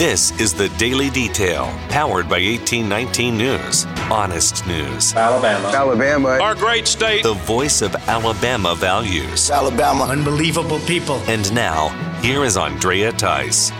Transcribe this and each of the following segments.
This is the Daily Detail, powered by 1819 News. Honest news. Alabama. Alabama. Our great state. The voice of Alabama values. Alabama. Unbelievable people. And now, here is Andrea Tice.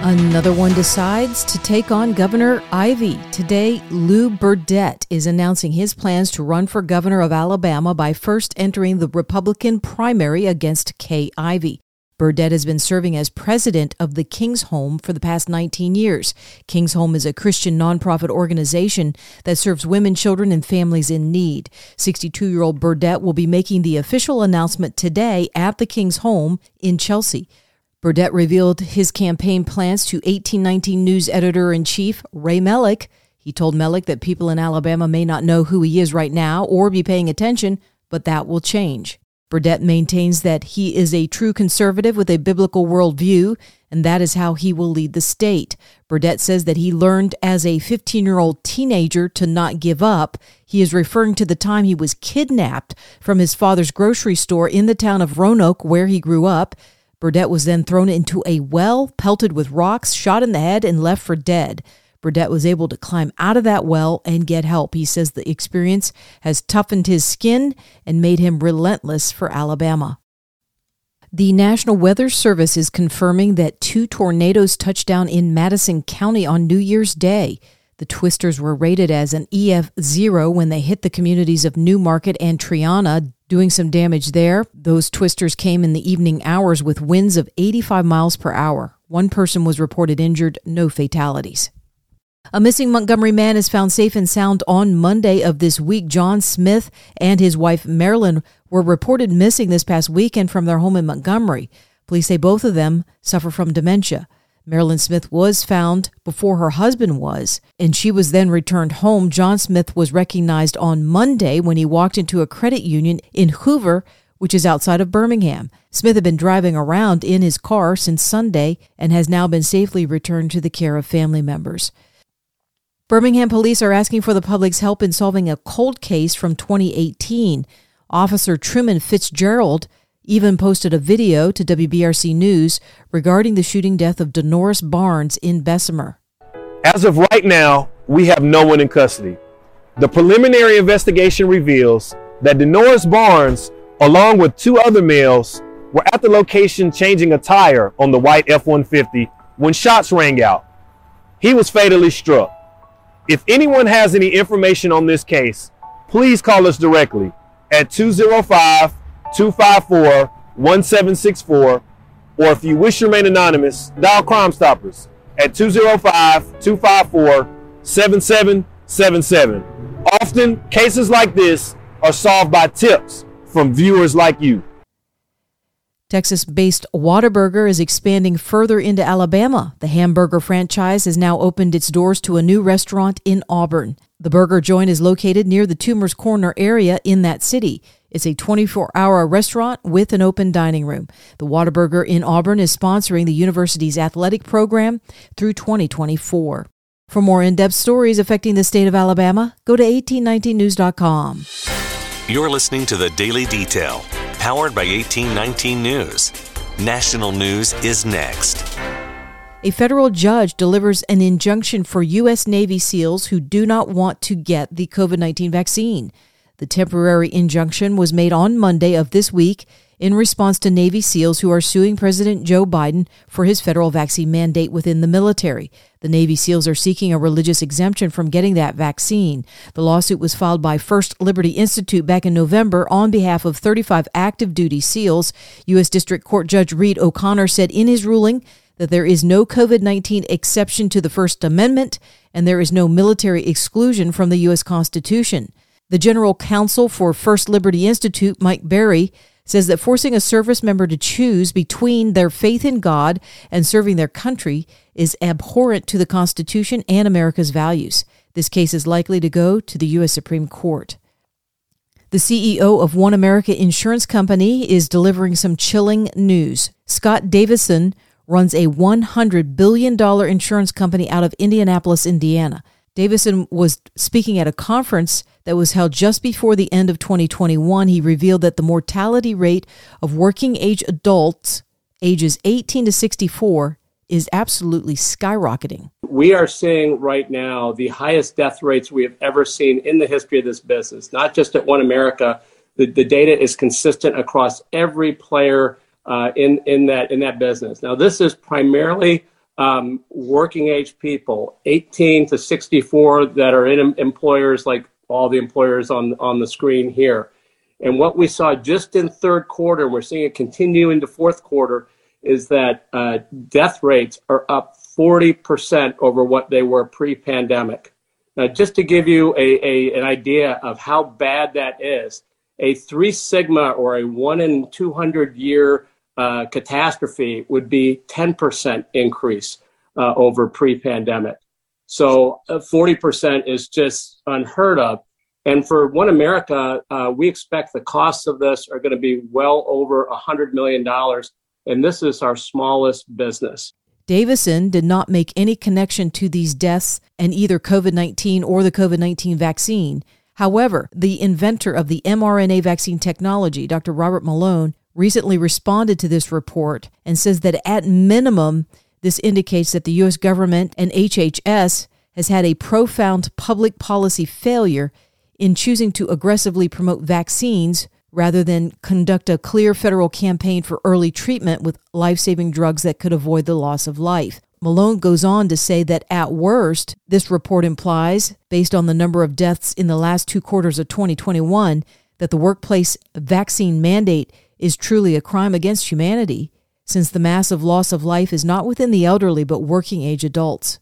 Another one decides to take on Governor Ivey. Today, Lew Burdette is announcing his plans to run for governor of Alabama by first entering the Republican primary against Kay Ivey. Burdette has been serving as president of the King's Home for the past 19 years. King's Home is a Christian nonprofit organization that serves women, children, and families in need. 62 year old Burdette will be making the official announcement today at the King's Home in Chelsea. Burdette revealed his campaign plans to 1819 News editor in chief Ray Melick. He told Melick that people in Alabama may not know who he is right now or be paying attention, but that will change. Burdette maintains that he is a true conservative with a biblical worldview, and that is how he will lead the state. Burdette says that he learned as a 15 year old teenager to not give up. He is referring to the time he was kidnapped from his father's grocery store in the town of Roanoke, where he grew up. Burdette was then thrown into a well, pelted with rocks, shot in the head, and left for dead. Burdette was able to climb out of that well and get help. He says the experience has toughened his skin and made him relentless for Alabama. The National Weather Service is confirming that two tornadoes touched down in Madison County on New Year's Day. The twisters were rated as an EF0 when they hit the communities of New Market and Triana, doing some damage there. Those twisters came in the evening hours with winds of 85 miles per hour. One person was reported injured, no fatalities. A missing Montgomery man is found safe and sound on Monday of this week. John Smith and his wife Marilyn were reported missing this past weekend from their home in Montgomery. Police say both of them suffer from dementia. Marilyn Smith was found before her husband was, and she was then returned home. John Smith was recognized on Monday when he walked into a credit union in Hoover, which is outside of Birmingham. Smith had been driving around in his car since Sunday and has now been safely returned to the care of family members. Birmingham police are asking for the public's help in solving a cold case from 2018. Officer Truman Fitzgerald even posted a video to WBRC News regarding the shooting death of Denoris Barnes in Bessemer. As of right now, we have no one in custody. The preliminary investigation reveals that Denoris Barnes, along with two other males, were at the location changing a tire on the white F 150 when shots rang out. He was fatally struck. If anyone has any information on this case, please call us directly at 205 254 1764, or if you wish to remain anonymous, dial Crime Stoppers at 205 254 7777. Often, cases like this are solved by tips from viewers like you. Texas based Whataburger is expanding further into Alabama. The hamburger franchise has now opened its doors to a new restaurant in Auburn. The burger joint is located near the Toomer's Corner area in that city. It's a 24 hour restaurant with an open dining room. The Whataburger in Auburn is sponsoring the university's athletic program through 2024. For more in depth stories affecting the state of Alabama, go to 1819news.com. You're listening to the Daily Detail powered by 1819 News. National news is next. A federal judge delivers an injunction for U.S. Navy SEALs who do not want to get the COVID 19 vaccine. The temporary injunction was made on Monday of this week in response to Navy SEALs who are suing President Joe Biden for his federal vaccine mandate within the military. The Navy SEALs are seeking a religious exemption from getting that vaccine. The lawsuit was filed by First Liberty Institute back in November on behalf of 35 active duty SEALs. U.S. District Court Judge Reed O'Connor said in his ruling that there is no COVID 19 exception to the First Amendment and there is no military exclusion from the U.S. Constitution. The General Counsel for First Liberty Institute, Mike Berry, says that forcing a service member to choose between their faith in God and serving their country is abhorrent to the Constitution and America's values. This case is likely to go to the U.S. Supreme Court. The CEO of One America Insurance Company is delivering some chilling news. Scott Davison runs a $100 billion insurance company out of Indianapolis, Indiana. Davison was speaking at a conference that was held just before the end of 2021. He revealed that the mortality rate of working age adults ages 18 to 64 is absolutely skyrocketing. We are seeing right now the highest death rates we have ever seen in the history of this business, not just at One America. The, the data is consistent across every player uh, in, in, that, in that business. Now, this is primarily um, working age people, 18 to 64, that are in employers like all the employers on, on the screen here. And what we saw just in third quarter, and we're seeing it continue into fourth quarter, is that uh, death rates are up 40% over what they were pre pandemic. Now, just to give you a, a, an idea of how bad that is, a three sigma or a one in 200 year uh, catastrophe would be 10% increase uh, over pre pandemic. So uh, 40% is just unheard of. And for One America, uh, we expect the costs of this are going to be well over $100 million. And this is our smallest business. Davison did not make any connection to these deaths and either COVID 19 or the COVID 19 vaccine. However, the inventor of the mRNA vaccine technology, Dr. Robert Malone, recently responded to this report and says that at minimum, this indicates that the U.S. government and HHS has had a profound public policy failure in choosing to aggressively promote vaccines rather than conduct a clear federal campaign for early treatment with life saving drugs that could avoid the loss of life. Malone goes on to say that at worst, this report implies, based on the number of deaths in the last two quarters of 2021, that the workplace vaccine mandate is truly a crime against humanity, since the massive loss of life is not within the elderly but working age adults.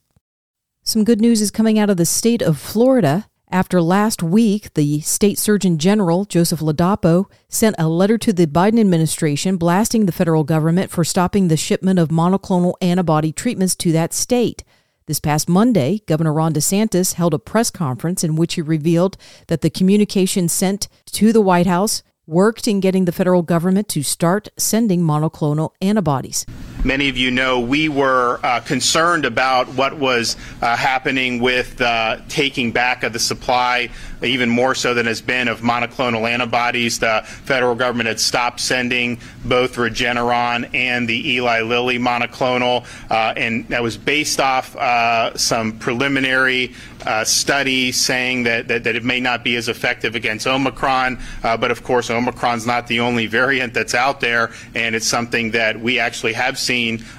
Some good news is coming out of the state of Florida. After last week, the state surgeon general, Joseph Ladapo, sent a letter to the Biden administration blasting the federal government for stopping the shipment of monoclonal antibody treatments to that state. This past Monday, Governor Ron DeSantis held a press conference in which he revealed that the communication sent to the White House worked in getting the federal government to start sending monoclonal antibodies. Many of you know we were uh, concerned about what was uh, happening with uh, taking back of the supply, even more so than has been of monoclonal antibodies. The federal government had stopped sending both Regeneron and the Eli Lilly monoclonal, uh, and that was based off uh, some preliminary uh, study saying that, that, that, it may not be as effective against Omicron. Uh, but of course, Omicron's not the only variant that's out there, and it's something that we actually have seen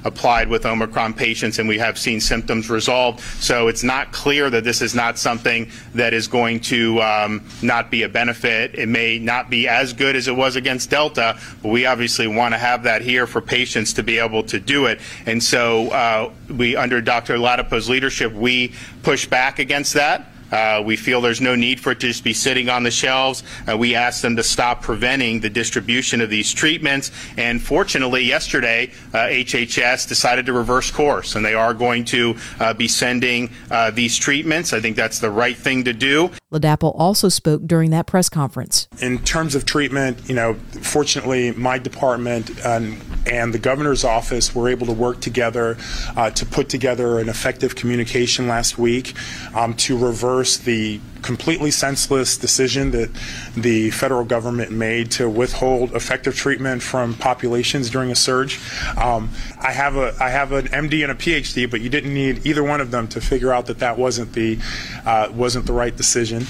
applied with Omicron patients, and we have seen symptoms resolved. So it's not clear that this is not something that is going to um, not be a benefit. It may not be as good as it was against Delta, but we obviously want to have that here for patients to be able to do it. And so uh, we, under Dr. Ladapo's leadership, we push back against that. Uh, we feel there's no need for it to just be sitting on the shelves. Uh, we asked them to stop preventing the distribution of these treatments. And fortunately, yesterday, uh, HHS decided to reverse course, and they are going to uh, be sending uh, these treatments. I think that's the right thing to do. Ladapo also spoke during that press conference. In terms of treatment, you know, fortunately, my department and, and the governor's office were able to work together uh, to put together an effective communication last week um, to reverse the completely senseless decision that the federal government made to withhold effective treatment from populations during a surge. Um, I have a I have an MD and a PhD, but you didn't need either one of them to figure out that that wasn't the uh, wasn't the right decision.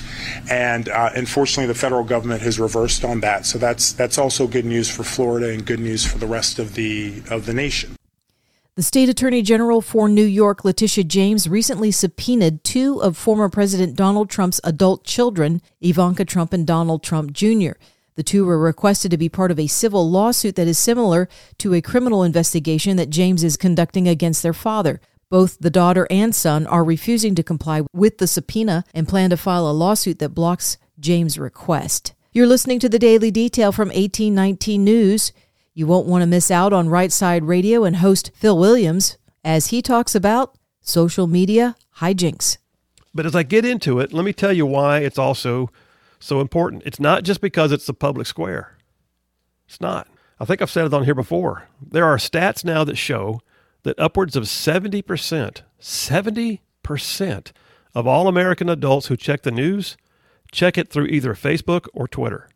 And uh, unfortunately, the federal government has reversed on that. So that's that's also good news for Florida and good news for the rest of the of the nation. The state attorney general for New York, Letitia James, recently subpoenaed two of former President Donald Trump's adult children, Ivanka Trump and Donald Trump Jr. The two were requested to be part of a civil lawsuit that is similar to a criminal investigation that James is conducting against their father. Both the daughter and son are refusing to comply with the subpoena and plan to file a lawsuit that blocks James' request. You're listening to the Daily Detail from 1819 News. You won't want to miss out on Right Side Radio and host Phil Williams as he talks about social media hijinks. But as I get into it, let me tell you why it's also so important. It's not just because it's the public square. It's not. I think I've said it on here before. There are stats now that show that upwards of 70%, 70% of all American adults who check the news check it through either Facebook or Twitter.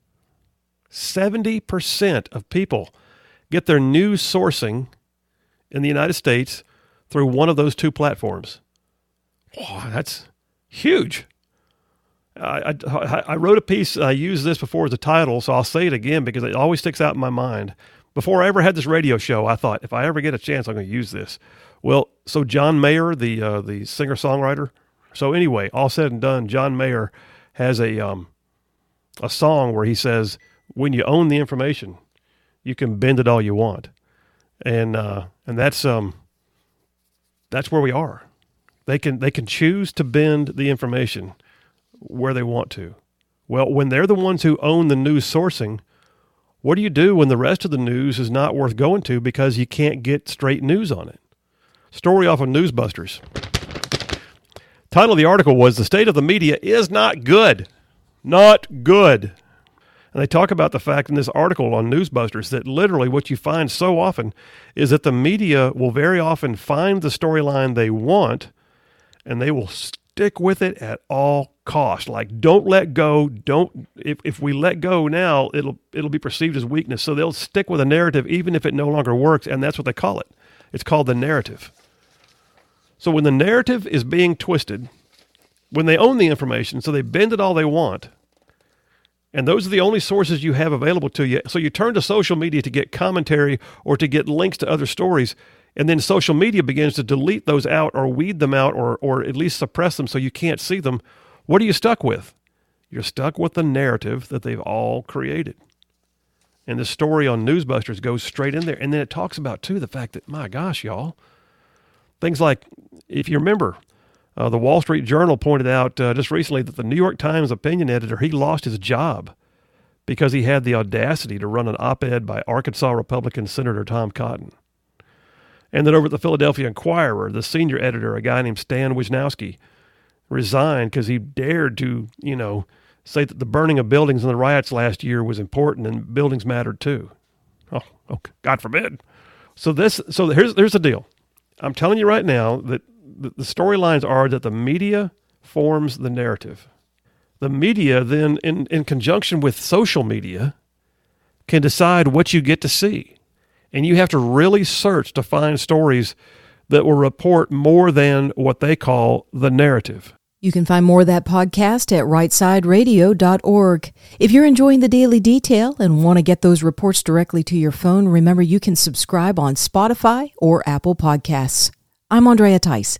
70% of people get their news sourcing in the United States through one of those two platforms. Oh, that's huge. I, I, I, wrote a piece. I used this before as a title, so I'll say it again because it always sticks out in my mind. Before I ever had this radio show, I thought if I ever get a chance, I'm going to use this. Well, so John Mayer, the uh, the singer songwriter. So anyway, all said and done, John Mayer has a um, a song where he says, "When you own the information, you can bend it all you want," and uh, and that's um that's where we are. They can they can choose to bend the information where they want to. Well, when they're the ones who own the news sourcing, what do you do when the rest of the news is not worth going to because you can't get straight news on it? Story off of Newsbusters. Title of the article was The State of the Media is Not Good. Not good. And they talk about the fact in this article on Newsbusters that literally what you find so often is that the media will very often find the storyline they want and they will stick with it at all cost. Like don't let go. Don't if, if we let go now, it'll it'll be perceived as weakness. So they'll stick with a narrative even if it no longer works, and that's what they call it. It's called the narrative. So when the narrative is being twisted, when they own the information, so they bend it all they want, and those are the only sources you have available to you. So you turn to social media to get commentary or to get links to other stories. And then social media begins to delete those out or weed them out or, or at least suppress them so you can't see them. What are you stuck with? You're stuck with the narrative that they've all created. And the story on Newsbusters goes straight in there. And then it talks about, too, the fact that, my gosh, y'all, things like, if you remember, uh, the Wall Street Journal pointed out uh, just recently that the New York Times opinion editor he lost his job because he had the audacity to run an op-ed by Arkansas Republican Senator Tom Cotton. And then over at the Philadelphia Inquirer, the senior editor, a guy named Stan Wischnowski, resigned because he dared to, you know, say that the burning of buildings in the riots last year was important and buildings mattered too. Oh, oh God forbid. So this, so here's here's the deal. I'm telling you right now that the, the storylines are that the media forms the narrative. The media then, in, in conjunction with social media, can decide what you get to see. And you have to really search to find stories that will report more than what they call the narrative. You can find more of that podcast at rightsideradio.org. If you're enjoying the daily detail and want to get those reports directly to your phone, remember you can subscribe on Spotify or Apple Podcasts. I'm Andrea Tice.